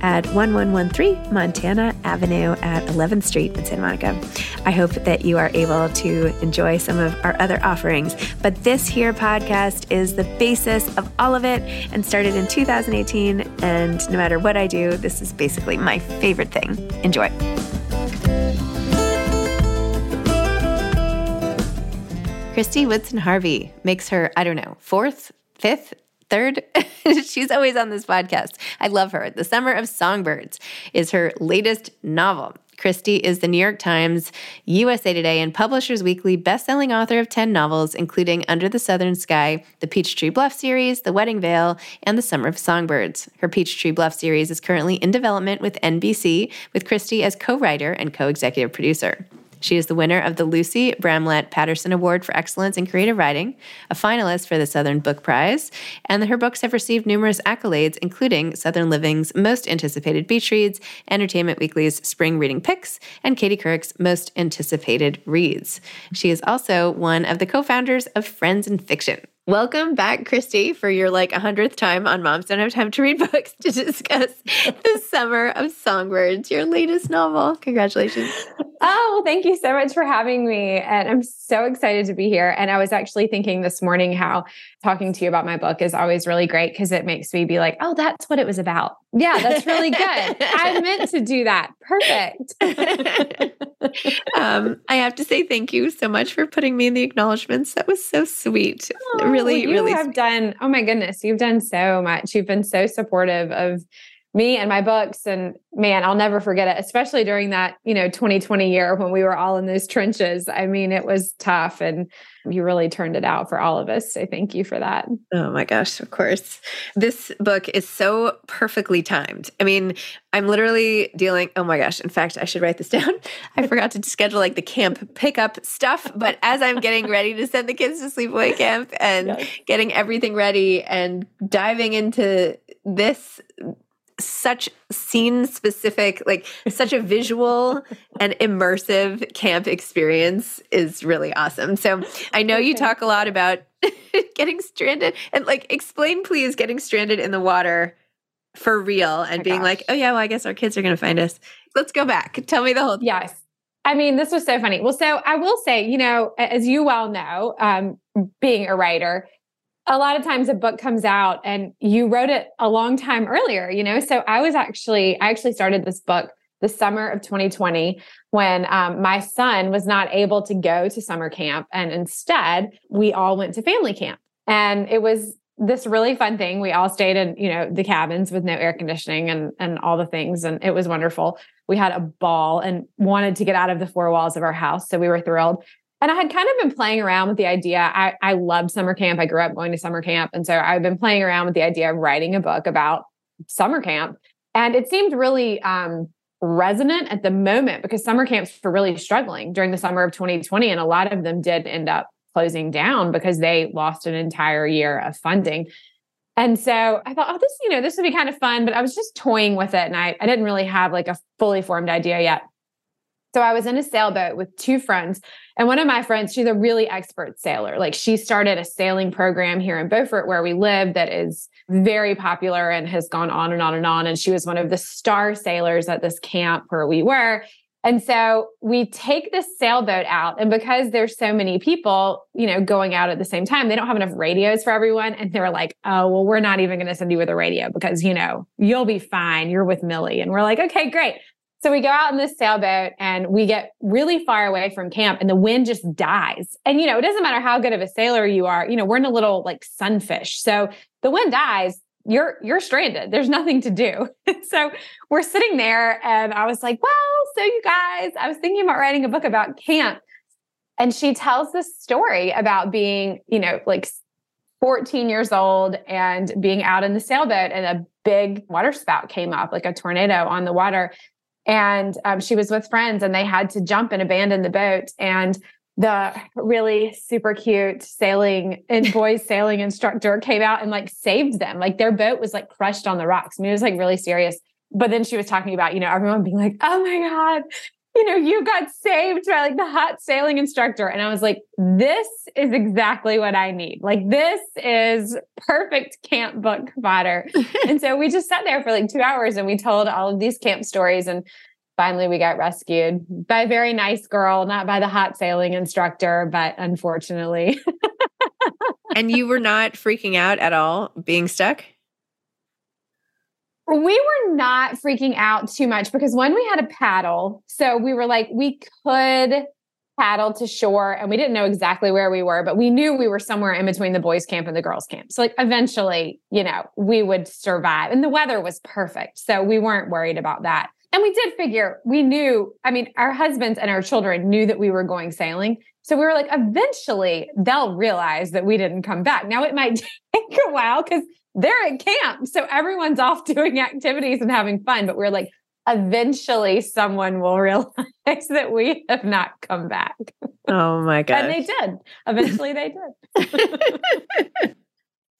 at 1113 Montana Avenue at 11th Street in Santa Monica. I hope that you are able to enjoy some of our other offerings. But this here podcast is the basis of all of it and started in 2018. And no matter what I do, this is basically my favorite thing. Enjoy. Kristy Woodson Harvey makes her, I don't know, fourth, fifth, third. She's always on this podcast. I love her. The Summer of Songbirds is her latest novel. Kristy is the New York Times, USA Today, and Publishers Weekly best-selling author of 10 novels, including Under the Southern Sky, the Peachtree Bluff series, The Wedding Veil, and The Summer of Songbirds. Her Peachtree Bluff series is currently in development with NBC, with Kristy as co-writer and co-executive producer. She is the winner of the Lucy Bramlette Patterson Award for Excellence in Creative Writing, a finalist for the Southern Book Prize, and her books have received numerous accolades, including Southern Living's Most Anticipated Beach Reads, Entertainment Weekly's Spring Reading Picks, and Katie Couric's Most Anticipated Reads. She is also one of the co founders of Friends and Fiction. Welcome back, Kristy, for your like a 100th time on Moms Don't Have Time to Read Books to discuss The Summer of Songbirds, your latest novel. Congratulations. Oh, well, thank you so much for having me. And I'm so excited to be here. And I was actually thinking this morning how talking to you about my book is always really great because it makes me be like, oh, that's what it was about. Yeah, that's really good. I meant to do that. Perfect. um, I have to say thank you so much for putting me in the acknowledgments. That was so sweet. Oh, really, you really have sweet. done. Oh my goodness, you've done so much. You've been so supportive of me and my books and man i'll never forget it especially during that you know 2020 year when we were all in those trenches i mean it was tough and you really turned it out for all of us so thank you for that Oh my gosh, of course. This book is so perfectly timed. I mean, I'm literally dealing, oh my gosh, in fact, I should write this down. I forgot to schedule like the camp pickup stuff, but as I'm getting ready to send the kids to sleepaway camp and Yes. getting everything ready and diving into this such scene specific like such a visual and immersive camp experience is really awesome. So i know you talk a lot about getting stranded and like explain please getting stranded in the water for real and my being like oh yeah well i guess our kids are going to find us. Let's go back. Tell me the whole Yes. I mean, this was so funny. Well, so I will say, you know, as you well know, um, being a writer, a lot of times a book comes out and you wrote it a long time earlier, you know? So I was actually, I actually started this book, the summer of 2020 when um, my son was not able to go to summer camp. And instead, we all went to family camp. And it was this really fun thing. We all stayed in, you know, the cabins with no air conditioning and and all the things and it was wonderful. We had a ball and wanted to get out of the four walls of our house, so we were thrilled. And I had kind of been playing around with the idea. I I loved summer camp. I grew up going to summer camp and so I've been playing around with the idea of writing a book about summer camp. And it seemed really um resonant at the moment because summer camps were really struggling during the summer of 2020 and a lot of them did end up closing down because they lost an entire year of funding. And so I thought, oh, this, you know, this would be kind of fun, but I was just toying with it and I, I didn't really have like a fully formed idea yet. So I was in a sailboat with two friends, and one of my friends, she's a really expert sailor. Like she started a sailing program here in Beaufort where we live that is very popular and has gone on and on and on. And she was one of the star sailors at this camp where we were. And so we take this sailboat out. And because there's so many people, you know, going out at the same time, they don't have enough radios for everyone. And they were like, oh, well, we're not even going to send you with a radio because, you know, you'll be fine. You're with Millie. And we're like, okay, great. So we go out in this sailboat and we get really far away from camp and the wind just dies. And, you know, it doesn't matter how good of a sailor you are, you know, we're in a little like sunfish. So the wind dies you're you're stranded there's nothing to do so we're sitting there and i was like well so you guys i was thinking about writing a book about camp and she tells this story about being you know like 14 years old and being out in the sailboat and a big water spout came up like a tornado on the water and um, she was with friends and they had to jump and abandon the boat and the really super cute sailing and boys sailing instructor came out and like saved them. Like their boat was like crushed on the rocks. I mean, it was like really serious. But then she was talking about, you know, everyone being like, oh my God, you know, you got saved by like the hot sailing instructor. And I was like, this is exactly what I need. Like, this is perfect camp book fodder. and so we just sat there for like two hours and we told all of these camp stories. And finally we got rescued by a very nice girl, not by the hot sailing instructor, but unfortunately. and you were not freaking out at all being stuck? We were not freaking out too much because when we had a paddle, so we were like, we could paddle to shore and we didn't know exactly where we were, but we knew we were somewhere in between the boys' camp and the girls' camp. So, like, eventually, you know, we would survive. And the weather was perfect. So, we weren't worried about that. And we did figure, we knew, I mean, our husbands and our children knew that we were going sailing. So we were like, eventually they'll realize that we didn't come back. Now it might take a while because they're at camp. So everyone's off doing activities and having fun. But we're like, eventually someone will realize that we have not come back. Oh my God. and they did. Eventually they did.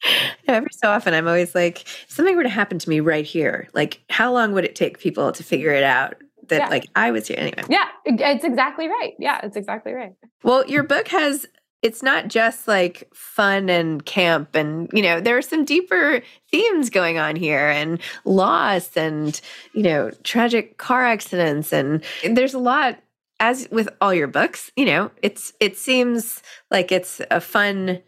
Every so often, I'm always like, if something were to happen to me right here, like, how long would it take people to figure it out that, yeah. like, I was here anyway? Yeah, it's exactly right. Yeah, it's exactly right. Well, your book has, it's not just like fun and camp, and, you know, there are some deeper themes going on here and loss and, you know, tragic car accidents. And there's a lot as with all your books, you know, it's, it seems like it's a fun,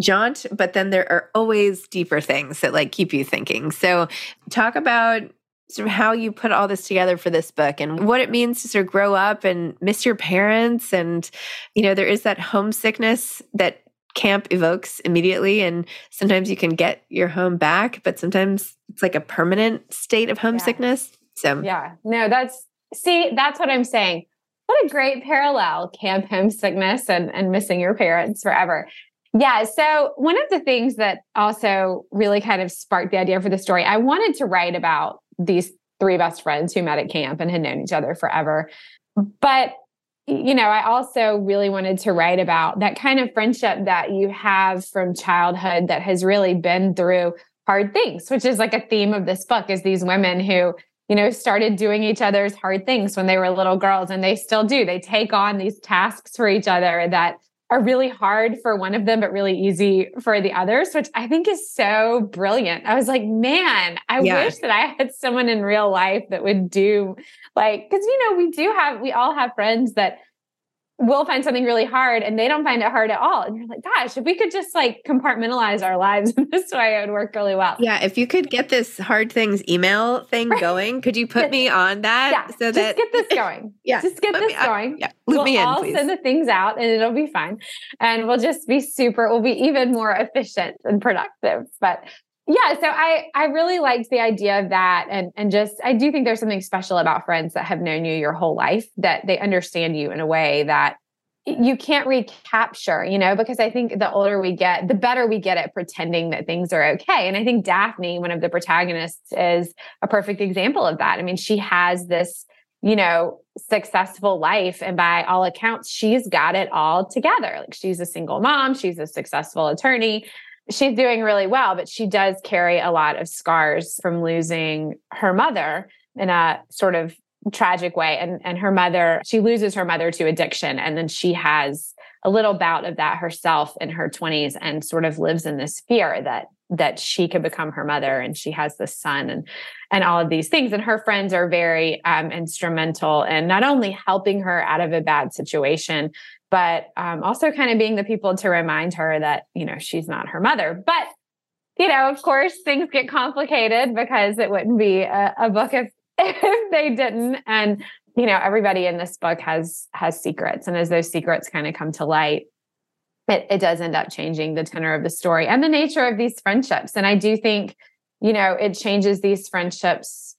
jaunt, but then there are always deeper things that like keep you thinking. So talk about sort of how you put all this together for this book and what it means to sort of grow up and miss your parents. And you know there is that homesickness that camp evokes immediately. And sometimes you can get your home back but sometimes it's like a permanent state of homesickness. Yeah. so yeah. No that's see that's what i'm saying. What a great parallel camp homesickness and, and missing your parents forever yeah. So, one of the things that also really kind of sparked the idea for the story, I wanted to write about these three best friends who met at camp and had known each other forever. But, you know, I also really wanted to write about that kind of friendship that you have from childhood that has really been through hard things, which is like a theme of this book is these women who you know, started doing each other's hard things when they were little girls, and they still do. They take on these tasks for each other that are really hard for one of them, but really easy for the others, which I think is so brilliant. I was like, man, I yeah. wish that I had someone in real life that would do like, because, you know, we do have, we all have friends that we'll find something really hard and they don't find it hard at all. And you're like, gosh, if we could just like compartmentalize our lives in this way, it would work really well. Yeah. If you could get this hard things email thing right. going, could you put me on that yeah, so just that get this going? yeah. Just get this going. Yeah. Loop we'll me in, all please. send the things out and it'll be fine. And we'll just be super, we'll be even more efficient and productive. But yeah so i i really liked the idea of that and and just i do think there's something special about friends that have known you your whole life that they understand you in a way that you can't recapture you know because i think the older we get the better we get at pretending that things are okay. And i think daphne one of the protagonists is a perfect example of that. I mean she has this you know successful life and by all accounts she's got it all together. Like she's a single mom she's a successful attorney she's doing really well, but she does carry a lot of scars from losing her mother in a sort of tragic way. And, and her mother, she loses her mother to addiction. And then she has a little bout of that herself in her 20s and sort of lives in this fear that that she could become her mother and she has this son and and all of these things and her friends are very um, instrumental in not only helping her out of a bad situation but um, also kind of being the people to remind her that, you know, she's not her mother. But, you know, of course, things get complicated because it wouldn't be a, a book if, if they didn't. And, you know, everybody in this book has has secrets. And as those secrets kind of come to light, it, it does end up changing the tenor of the story and the nature of these friendships. And I do think, you know, it changes these friendships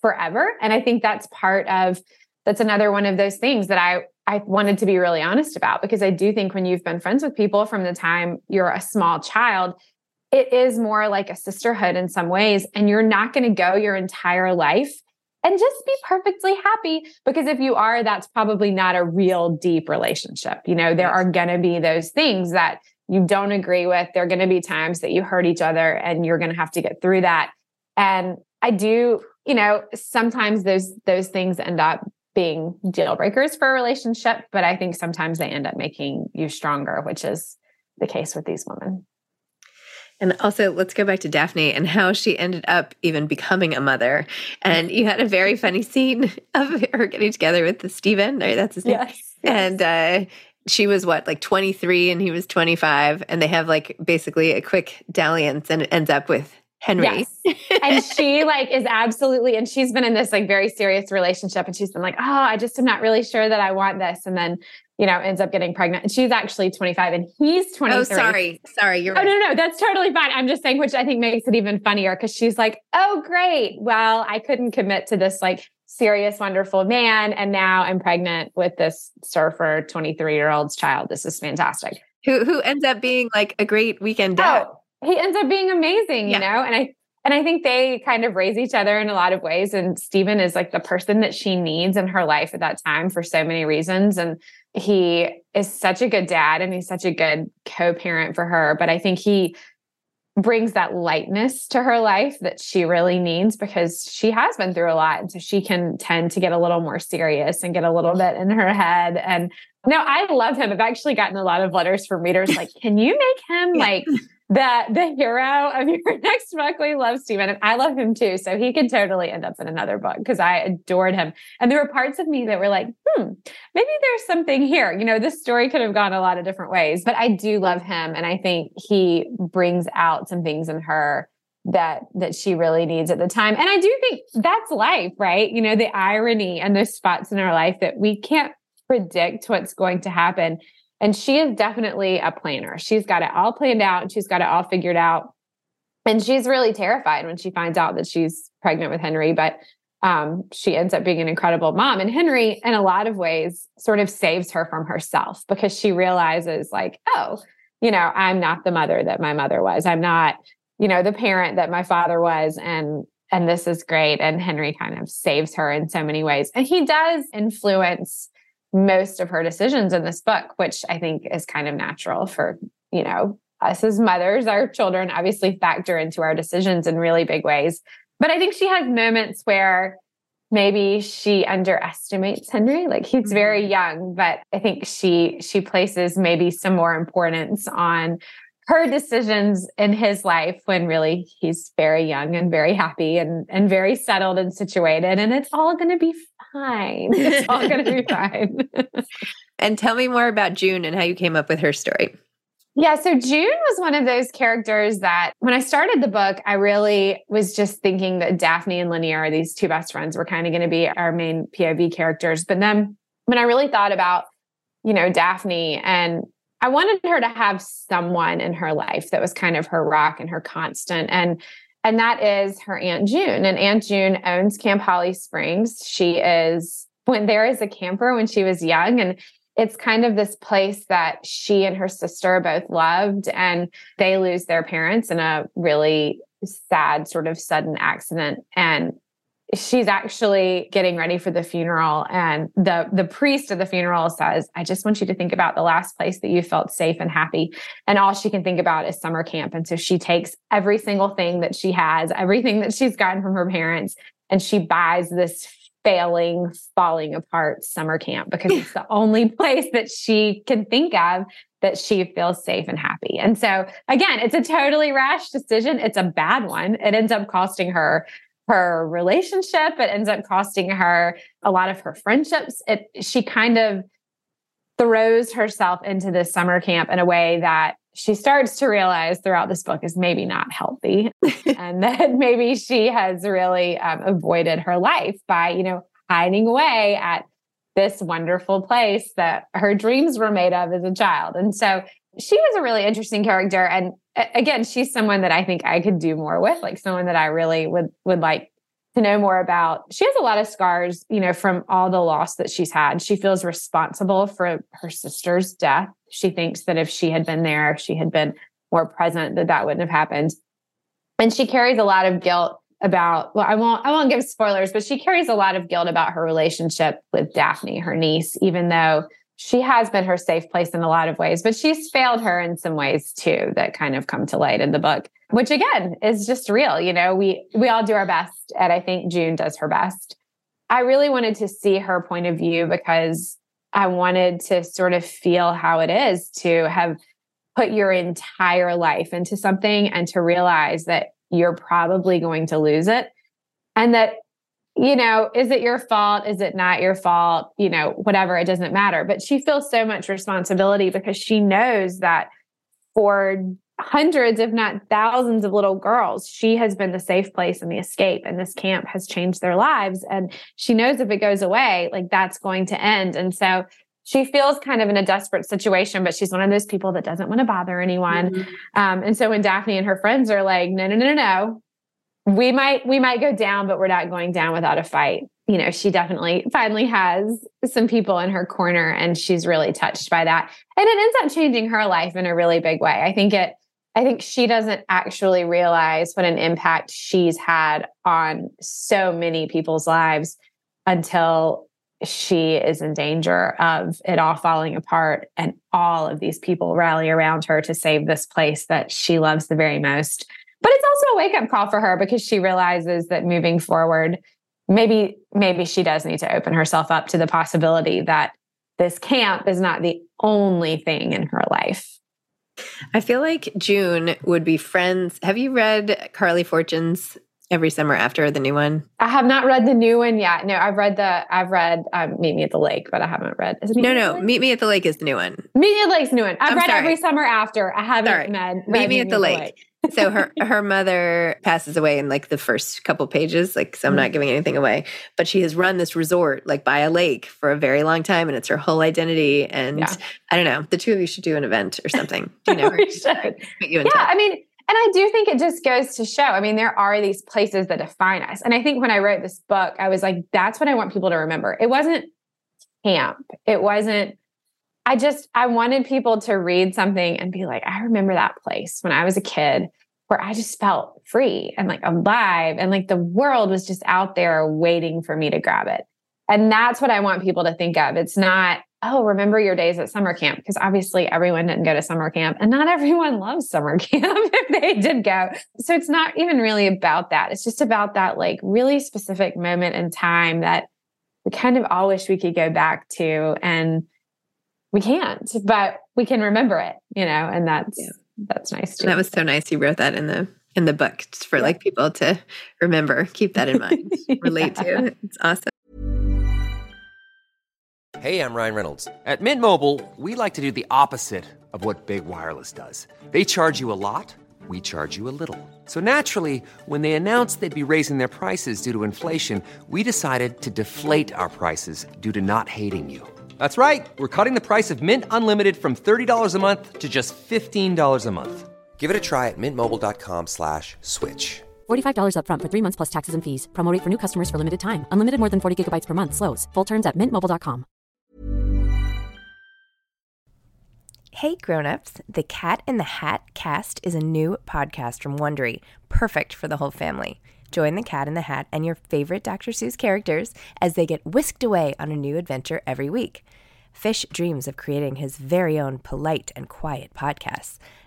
forever. And I think that's part of that's another one of those things that I I wanted to be really honest about because I do think when you've been friends with people from the time you're a small child, it is more like a sisterhood in some ways. And you're not going to go your entire life and just be perfectly happy because if you are, that's probably not a real deep relationship. You know, there are going to be those things that you don't agree with. There are going to be times that you hurt each other and you're going to have to get through that. And I do, you know, sometimes those those things end up being deal breakers for a relationship, but I think sometimes they end up making you stronger, which is the case with these women. And also, let's go back to Daphne and how she ended up even becoming a mother. And you had a very funny scene of her getting together with the Stephen, or that's his name. Yes. And uh, she was what, like 23 and he was 25. And they have like basically a quick dalliance and it ends up with Henry. Yes. and she like is absolutely, and she's been in this like very serious relationship and she's been like, oh, I just am not really sure that I want this. And then, you know, ends up getting pregnant. And she's actually 25 and he's 23. Oh, sorry. Sorry. You're oh, right. Oh, no, no, that's totally fine. I'm just saying, which I think makes it even funnier because she's like, oh, great. Well, I couldn't commit to this like serious, wonderful man. And now I'm pregnant with this surfer 23 year old's child. This is fantastic. Who, who ends up being like a great weekend oh, dad. Oh, he ends up being amazing, you yeah. know? And I and I think they kind of raise each other in a lot of ways. And Stephen is like the person that she needs in her life at that time for so many reasons. And he is such a good dad and he's such a good co-parent for her. But I think he brings that lightness to her life that she really needs because she has been through a lot. And so she can tend to get a little more serious and get a little bit in her head. And no, I love him. I've actually gotten a lot of letters from readers like, can you make him like the the hero of your next book. We love Stephen, and I love him too. So he could totally end up in another book because I adored him. And there were parts of me that were like, hmm, maybe there's something here. You know, this story could have gone a lot of different ways, but I do love him, and I think he brings out some things in her that that she really needs at the time. And I do think that's life, right? You know, the irony and those spots in our life that we can't predict what's going to happen and she is definitely a planner. She's got it all planned out and she's got it all figured out. And she's really terrified when she finds out that she's pregnant with Henry, but um, she ends up being an incredible mom. And Henry, in a lot of ways, sort of saves her from herself because she realizes, like, oh, you know, I'm not the mother that my mother was. I'm not, you know, the parent that my father was. And and this is great. And Henry kind of saves her in so many ways. And he does influence most of her decisions in this book, which I think is kind of natural for, you know, us as mothers, our children obviously factor into our decisions in really big ways. But I think she has moments where maybe she underestimates Henry. Like he's very mm-hmm. young, but I think she she places maybe some more importance on her decisions in his life when really he's very young and very happy and and very settled and situated and it's all going to be fine. It's all going to be fine. and tell me more about June and how you came up with her story. Yeah, so June was one of those characters that when I started the book, I really was just thinking that Daphne and Lennier, these two best friends, were kind of going to be our main POV characters. But then when I really thought about, you know, Daphne and I wanted her to have someone in her life that was kind of her rock and her constant. And and that is her Aunt June. And Aunt June owns Camp Holly Springs. She is went there as a camper when she was young. And it's kind of this place that she and her sister both loved. And they lose their parents in a really sad, sort of sudden accident. And she's actually getting ready for the funeral and the the priest of the funeral says i just want you to think about the last place that you felt safe and happy and all she can think about is summer camp and so she takes every single thing that she has everything that she's gotten from her parents and she buys this failing falling apart summer camp because it's the only place that she can think of that she feels safe and happy. And so again, it's a totally rash decision. It's a bad one. It ends up costing her her relationship. It ends up costing her a lot of her friendships. It she kind of throws herself into this summer camp in a way that she starts to realize throughout this book is maybe not healthy and that maybe she has really um, avoided her life by you know hiding away at this wonderful place that her dreams were made of as a child and so she was a really interesting character and again she's someone that i think i could do more with like someone that i really would would like to know more about. She has a lot of scars you know from all the loss that she's had. She feels responsible for her sister's death. She thinks that if she had been there if she had been more present that that wouldn't have happened. And she carries a lot of guilt about well i won't i won't give spoilers but she carries a lot of guilt about her relationship with daphne her niece even though she has been her safe place in a lot of ways, but she's failed her in some ways too that kind of come to light in the book, which again is just real. You know, we we all do our best, and I think June does her best. I really wanted to see her point of view because I wanted to sort of feel how it is to have put your entire life into something and to realize that you're probably going to lose it and that you know, is it your fault? Is it not your fault? You know, whatever, it doesn't matter. But she feels so much responsibility because she knows that for hundreds, if not thousands of little girls, she has been the safe place and the escape. And this camp has changed their lives. And she knows if it goes away, like that's going to end. And so she feels kind of in a desperate situation, but she's one of those people that doesn't want to bother anyone. Mm-hmm. Um, and so when Daphne and her friends are like, no, no, no, no, no, we might we might go down but we're not going down without a fight. You know she definitely finally has some people in her corner and she's really touched by that. And it ends up changing her life in a really big way. I think it i think she doesn't actually realize what an impact she's had on so many people's lives until she is in danger of it all falling apart and all of these people rally around her to save this place that she loves the very most but it's also a wake up call for her because she realizes that moving forward, maybe maybe she does need to open herself up to the possibility that this camp is not the only thing in her life. I feel like June would be friends. Have you read Carley Fortune's Every Summer After the new one? I have not read the new one yet. No, I've read the I've read um, Meet Me at the Lake, but I haven't read. no, no, Meet Me at the Lake is the new one. Meet Me at the Lake's new one. I've I'm read sorry. Every Summer After. I haven't read, read Meet Me at the, lake. lake so her her mother passes away in like the first couple pages like so i'm not mm-hmm. giving anything away but she has run this resort like by a lake for a very long time and it's her whole identity and yeah. i don't know the two of you should do an event or something you know we should. yeah touch. i mean and I do think it just goes to show. I mean, there are these places that define us. And I think when I wrote this book, I was like, that's what I want people to remember. It wasn't camp. It wasn't I just I wanted people to read something and be like, I remember that place when I was a kid where I just felt free and like alive and like the world was just out there waiting for me to grab it. And that's what I want people to think of. It's not, oh, remember your days at summer camp because obviously everyone didn't go to summer camp and not everyone loves summer camp if they did go. So it's not even really about that. It's just about that like really specific moment in time that we kind of all wish we could go back to and we can't, but we can remember it, you know, and that's yeah. that's nice too. That was so nice. You wrote that in the in the book just for yeah. like people to remember, keep that in mind, relate yeah. to. It's awesome. Hey, I'm Ryan Reynolds. At Mint Mobile, we like to do the opposite of what Big Wireless does. They charge you a lot, we charge you a little. So naturally, when they announced they'd be raising their prices due to inflation, we decided to deflate our prices due to not hating you. That's right. We're cutting the price of Mint Unlimited from $30 a month to just $15 a month. Give it a try at mintmobile.com slash switch. $45 upfront for three months plus taxes and fees. Promo rate for new customers for limited time. Unlimited more than 40 gigabytes per month. Slows. Full terms at mintmobile.com. Hey grown-ups, the Cat in the Hat cast is a new podcast from Wondery, perfect for the whole family. Join the Cat in the Hat and your favorite Dr. Seuss characters as they get whisked away on a new adventure every week. Fish dreams of creating his very own polite and quiet podcasts.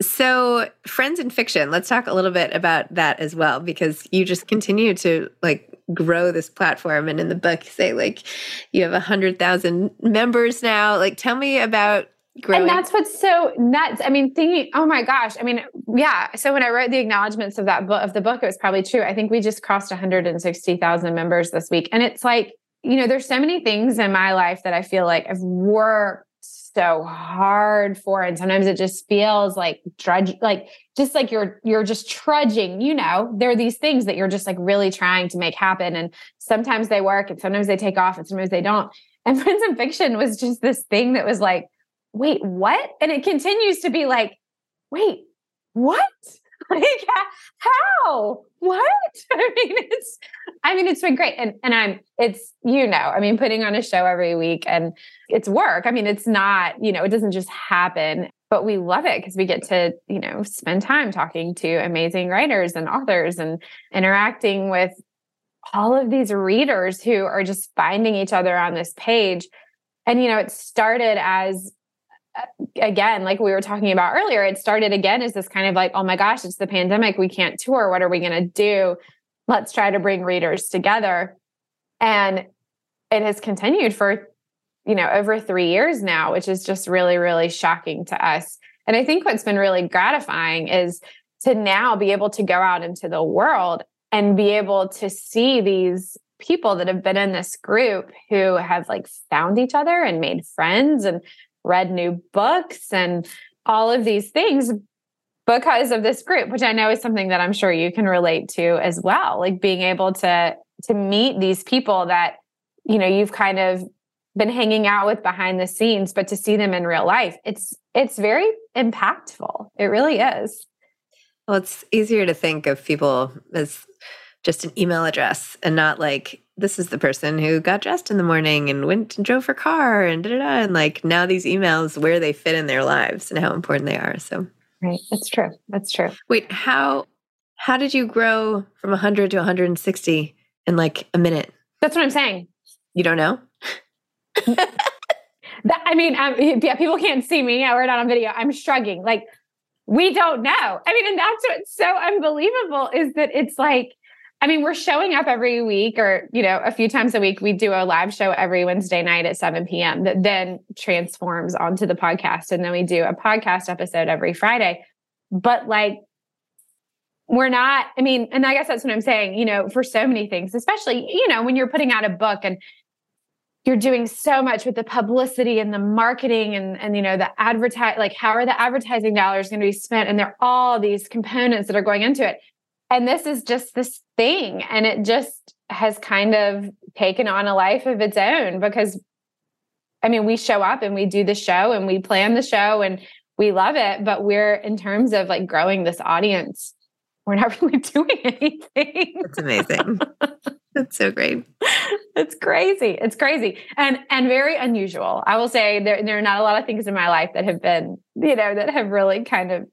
So, friends and fiction, let's talk a little bit about that as well, because you just continue to like grow this platform. And in the book, say like you have a hundred thousand members now. Like, tell me about growing. And that's what's so nuts. I mean, thinking, oh my gosh. I mean, yeah. So when I wrote the acknowledgments of that book of the book, it was probably true. I think we just crossed 160,000 members this week. And it's like, you know, there's so many things in my life that I feel like I've worked so hard for and sometimes it just feels like drudge like just like you're you're just trudging you know? There are these things that you're just like really trying to make happen. And sometimes they work and sometimes they take off and sometimes they don't. And friends and fiction was just this thing that was like wait what? And it continues to be like wait what like how? What? I mean it's i mean it's been great. And and i'm it's you know i mean putting on a show every week and it's work. I mean it's not you know it doesn't just happen but we love it because we get to you know spend time talking to amazing writers and authors and interacting with all of these readers who are just finding each other on this page. And you know it started as again, like we were talking about earlier, it started again as this kind of like, oh my gosh, it's the pandemic. We can't tour. What are we going to do? Let's try to bring readers together. And it has continued for, you know, over three years now, which is just really, really shocking to us. And I think what's been really gratifying is to now be able to go out into the world and be able to see these people that have been in this group who have like found each other and made friends and read new books and all of these things because of this group which i know is something that i'm sure you can relate to as well like being able to to meet these people that you know you've kind of been hanging out with behind the scenes but to see them in real life it's it's very impactful. It really is. Well it's easier to think of people as just an email address and not like this is the person who got dressed in the morning and went and drove her car and da da da. And like now these emails, where they fit in their lives and how important they are. So, right. That's true. That's true. Wait, how, how did you grow from 100 to 160 in like a minute? That's what I'm saying. You don't know? that, I mean, um, yeah, people can't see me. Yeah, we're not on video. I'm shrugging. Like, we don't know. I mean, and that's what's so unbelievable is that it's like, I mean, we're showing up every week or, you know, a few times a week. We do a live show every Wednesday night at 7 p.m. that then transforms onto the podcast. And then we do a podcast episode every Friday. But like, we're not, I mean, and I guess that's what I'm saying, you know, for so many things, especially, you know, when you're putting out a book and you're doing so much with the publicity and the marketing and and you know the advertise like how are the advertising dollars going to be spent and there are all these components that are going into it and this is just this thing and it just has kind of taken on a life of its own because i mean we show up and we do the show and we plan the show and we love it, but we're in terms of like growing this audience, we're not really doing anything. That's amazing. That's so great. It's crazy. It's crazy. And and very unusual. I will say there, there are not a lot of things in my life that have been, you know, that have really kind of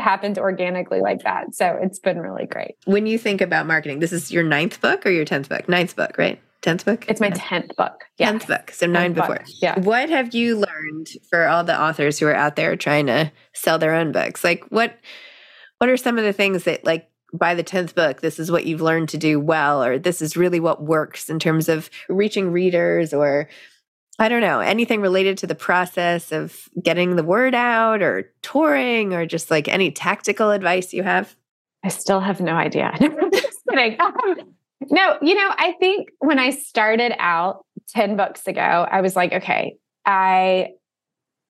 happened organically like that. So it's been really great. When you think about marketing, this is your ninth book or your tenth book? Ninth book, right? Tenth book? It's my tenth book. Yeah. Tenth book. So nine Tenth before. book. Yeah. What have you learned for all the authors who are out there trying to sell their own books? Like what what are some of the things that like by the 10th book this is what you've learned to do well or this is really what works in terms of reaching readers or I don't know, anything related to the process of getting the word out or touring or just like any tactical advice you have? I still have no idea. just kidding. Um, no, you know, I think when I started out 10 books ago, I was like, okay, I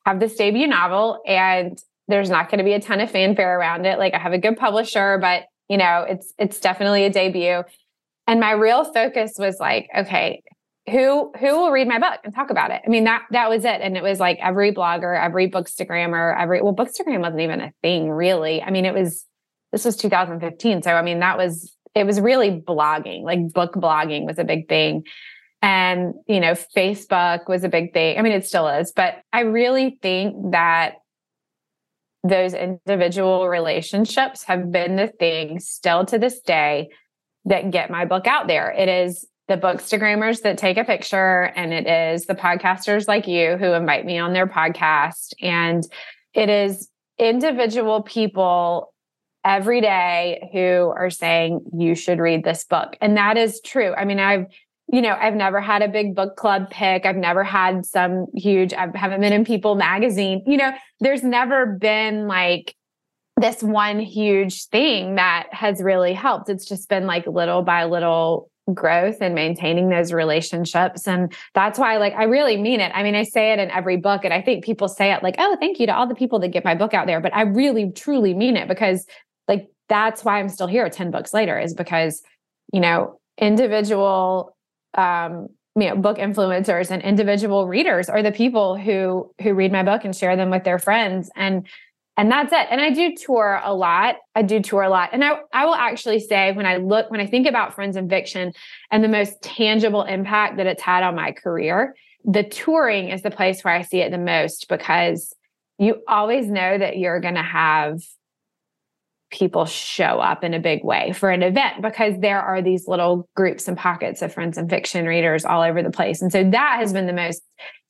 have this debut novel and there's not going to be a ton of fanfare around it. Like I have a good publisher, but you know, it's it's definitely a debut. And my real focus was like, okay, who who will read my book and talk about it? I mean, that that was it. And it was like every blogger, every bookstagrammer, every well, bookstagram wasn't even a thing really. I mean, it was this was 2015. So I mean, that was it was really blogging, like book blogging was a big thing. And, you know, Facebook was a big thing. I mean, it still is, but I really think that those individual relationships have been the thing still to this day that get my book out there. It is the bookstagrammers that take a picture and it is the podcasters like you who invite me on their podcast. And it is individual people every day who are saying you should read this book. And that is true. I mean i've you know i've never had a big book club pick. I've never had some huge i haven't been in people magazine. You know there's never been like this one huge thing that has really helped. It's just been like little by little growth and maintaining those relationships. And that's why like i really mean it. I mean i say it in every book and i think people say it like oh thank you to all the people that get my book out there. But i really truly mean it because like that's why i'm still here 10 books later is because you know individual um you know book influencers and individual readers are the people who who read my book and share them with their friends. And and that's it and i do tour a lot i do tour a lot and i i will actually say when i look when i think about friends and fiction and the most tangible impact that it's had on my career the touring is the place where i see it the most because you always know that you're going to have people show up in a big way for an event because there are these little groups and pockets of friends and fiction readers all over the place. And so that has been the most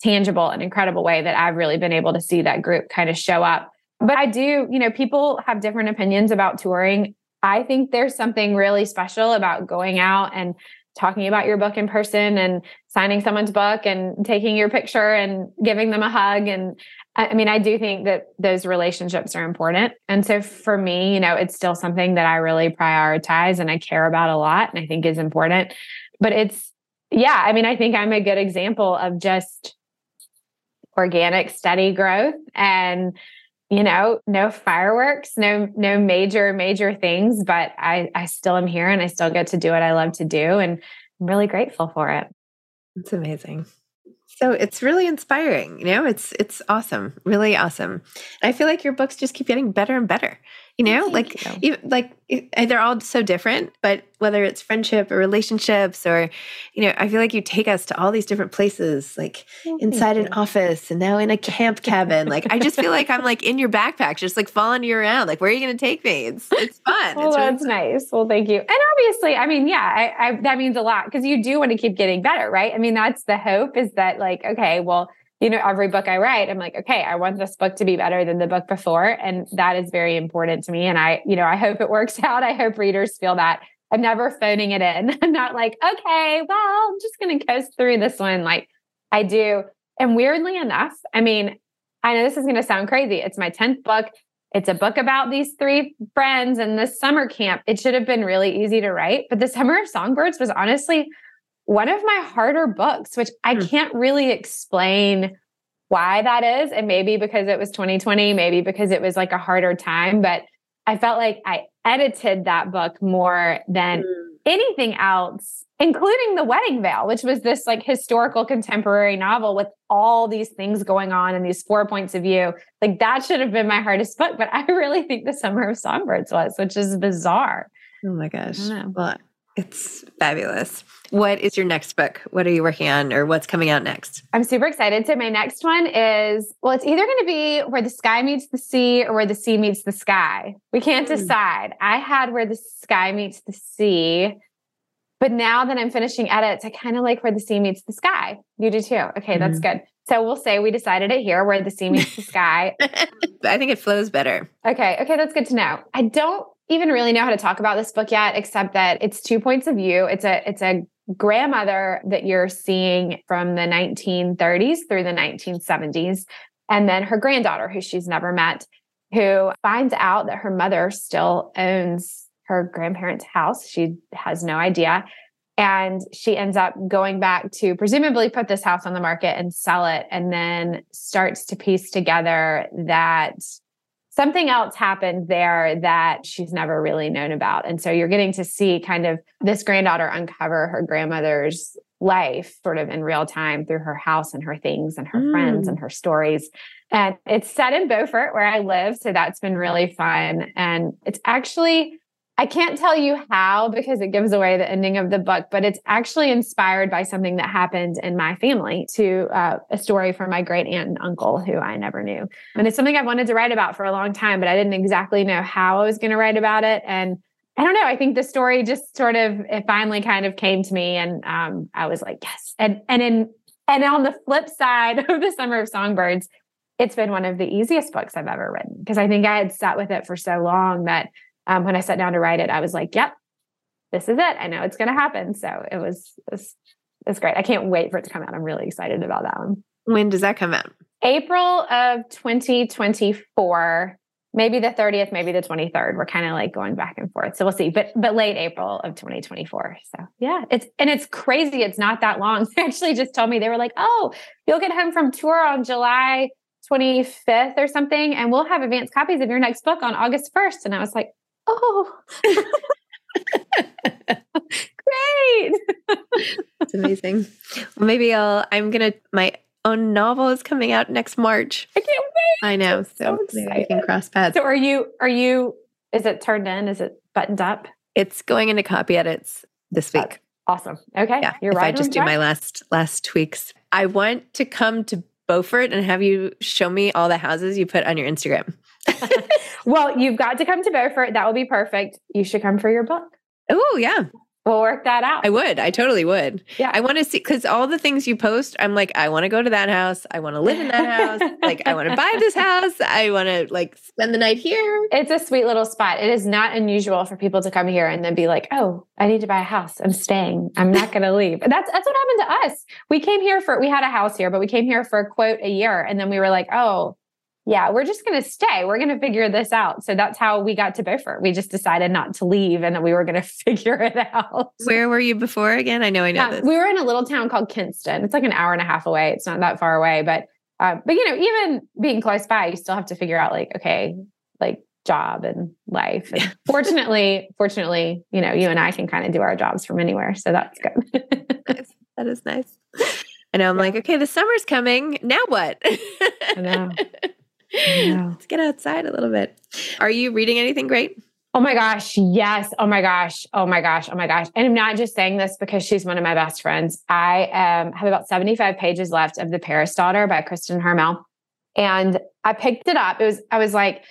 tangible and incredible way that I've really been able to see that group kind of show up. But I do, you know, people have different opinions about touring. I think there's something really special about going out and talking about your book in person and signing someone's book and taking your picture and giving them a hug and I mean, I do think that those relationships are important. And so for me, you know, it's still something that I really prioritize and I care about a lot and I think is important. But it's, yeah, I mean, I think I'm a good example of just organic, steady growth and, you know, no fireworks, no, no major, major things, but I, I still am here and I still get to do what I love to do. And I'm really grateful for it. It's amazing. So it's really inspiring. You know, it's it's awesome, really awesome. And I feel like your books just keep getting better and better. You know, Thank like you. even, like it- eh, they're all so different, but whether it's friendship or relationships or you know, I feel like you take us to all these different places, like inside an office and now in a camp cabin. Like I just feel like I'm like in your backpack, just like following you around. Like where are you going to take me? It's it's fun. Well, it's really that's nice. Well, thank you. And obviously, I mean, yeah, I, I, that means a lot because you do want to keep getting better, right? I mean, that's the hope is that, like, okay, well, you know, every book I write, I'm like, okay, I want this book to be better than the book before. And that is very important to me. And I, you know, I hope it works out. I hope readers feel that. I'm never phoning it in. I'm not like, okay, well, I'm just going to coast through this one. Like I do. And weirdly enough, I mean, I know this is going to sound crazy. It's my 10th book. It's a book about these three friends and this summer camp. It should have been really easy to write, but The Summer of Songbirds was honestly one of my harder books, which I Hmm. can't really explain why that is. And maybe because it was 2020, maybe because it was like a harder time, but I felt like I edited that book more than Mm. anything else. including The Wedding Veil, which was this like historical contemporary novel with all these things going on and these four points of view. Like that should have been my hardest book, but I really think The Summer of Songbirds was, which is bizarre. Oh my gosh. Well, it's fabulous. What is your next book? What are you working on or what's coming out next? I'm super excited. So, my next one is well, it's either going to be Where the Sky Meets the Sea or Where the Sea Meets the Sky. We can't mm. decide. I had Where the Sky Meets the Sea, but now that I'm finishing edits, I kind of like Where the Sea Meets the Sky. You do too. Okay, mm. that's mm-hmm. good. So, we'll say we decided it here Where the Sea Meets the Sky. I think it flows better. Okay. Okay, that's good to know. I don't even really know how to talk about this book yet, except that it's two points of view. It's a it's a grandmother that you're seeing from the 1930s through the 1970s, and then her granddaughter, who she's never met, who finds out that her mother still owns her grandparents' house. She has no idea. And she ends up going back to presumably put this house on the market and sell it, and then starts to piece together that something else happened there that she's never really known about. And so you're getting to see kind of this granddaughter uncover her grandmother's life sort of in real time through her house and her things and her mm. friends and her stories. And it's set in Beaufort where I live. So that's been really fun. And it's actually I can't tell you how because it gives away the ending of the book, but it's actually inspired by something that happened in my family to uh, a story from my great aunt and uncle who I never knew. And it's something I've wanted to write about for a long time, but I didn't exactly know how I was going to write about it. And I don't know. I think the story just sort of it finally kind of came to me, and um, I was like, yes. And and in and on the flip side of the Summer of Songbirds, it's been one of the easiest books I've ever written because I think I had sat with it for so long that um, when I sat down to write it, I was like, yep, this is it. I know it's going to happen. So it was, it was, it's great. I can't wait for it to come out. I'm really excited about that one. When does that come out? April of 2024, maybe the 30th, maybe the 23rd. We're kind of like going back and forth. So we'll see, but, but late April of 2024. So yeah, it's, and it's crazy. It's not that long. They actually just told me, they were like, oh, you'll get home from tour on July 25th or something, and we'll have advanced copies of your next book on August 1st. And I was like, oh, great. It's amazing. Well, maybe I'll, I'm going to, my own novel is coming out next March. I can't wait. I know. So, so can cross paths. So are you, are you, is it turned in? Is it buttoned up? It's going into copy edits this oh, week. That's awesome. Okay. Yeah. You're if right. I just do my last, last tweaks. I want to come to Beaufort and have you show me all the houses you put on your Instagram. well, you've got to come to Beaufort. That will be perfect. You should come for your book. Oh, yeah. We'll work that out. I would. I totally would. Yeah. I want to see because all the things you post, I'm like, I want to go to that house. I want to live in that house. like, I want to buy this house. I want to like spend the night here. It's a sweet little spot. It is not unusual for people to come here and then be like, oh, I need to buy a house. I'm staying. I'm not going to leave. That's that's what happened to us. We came here for we had a house here, but we came here for a quote a year, and then we were like, oh, yeah, we're just going to stay. We're going to figure this out. So that's how we got to Beaufort. We just decided not to leave and that we were going to figure it out. Where were you before again? I know I know. We were in a little town called Kinston. It's like an hour and a half away. It's not that far away, but uh, but you know, even being close by, you still have to figure out like, okay, like job and life. And fortunately, fortunately, you know, you and I can kind of do our jobs from anywhere. So that's good. That is nice. I know I'm yeah. like, okay, the summer's coming. Now what? I know. Let's get outside a little bit. Are you reading anything great? Oh my gosh, yes. Oh my gosh. Oh my gosh. Oh my gosh. And I'm not just saying this because she's one of my best friends. I um, have about 75 pages left of The Paris Daughter by Kristen Harmel. And I picked it up. It was, I was like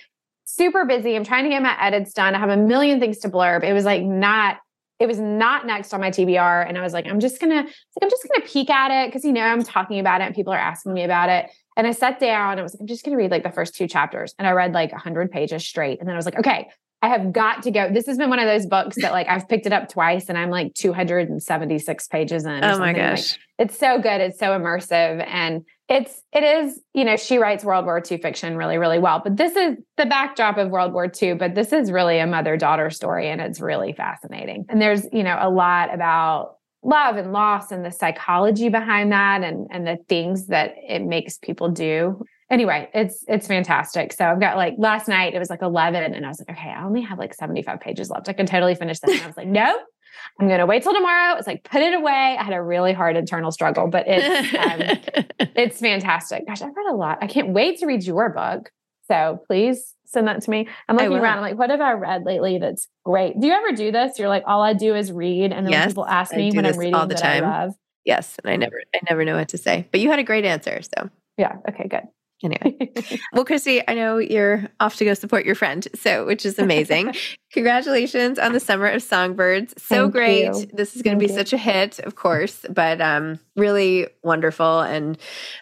super busy. I'm trying to get my edits done. I have a million things to blurb. It was like not, it was not next on my TBR. And I was like, I'm just gonna, like, I'm just gonna peek at it because you know I'm talking about it and people are asking me about it. And I sat down and I was like, I'm just going to read like the first two chapters. And I read like 100 pages straight. And then I was like, okay, I have got to go. This has been one of those books that like I've picked it up twice and I'm like 276 pages in. Oh my gosh. Like, it's so good. It's so immersive. And it's, it is, you know, she writes World War II fiction really, really well. But this is the backdrop of World War II. But this is really a mother daughter story and it's really fascinating. And there's, you know, a lot about love and loss and the psychology behind that and and the things that it makes people do anyway it's it's fantastic so i've got like last night it was like 11 and i was like okay i only have like 75 pages left i can totally finish this and i was like no I'm going to wait till tomorrow. It's like, put it away. I had a really hard internal struggle, but it's, um, it's fantastic. Gosh, I've read a lot. I can't wait to read your book. So please send that to me. I'm looking around. I'm like, what have I read lately that's great? Do you ever do this? You're like, all I do is read. And then yes, people ask me when I'm reading all the time. Yes. And I never, I never know what to say, but you had a great answer. So yeah. Okay, good. Anyway, well, Kristy, I know you're off to go support your friend, so which is amazing. Congratulations on the summer of songbirds. So Thank great. You. This is going to be you. such a hit, of course, but um, really wonderful. And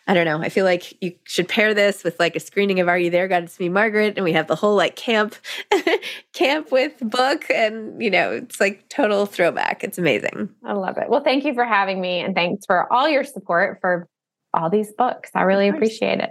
I don't know, I feel like you should pair this with like a screening of Are You There? God, it's me, Margaret, and we have the whole like camp, camp with book, and you know, it's like total throwback. It's amazing. I love it. Well, thank you for having me, and thanks for all your support for all these books. I really appreciate it.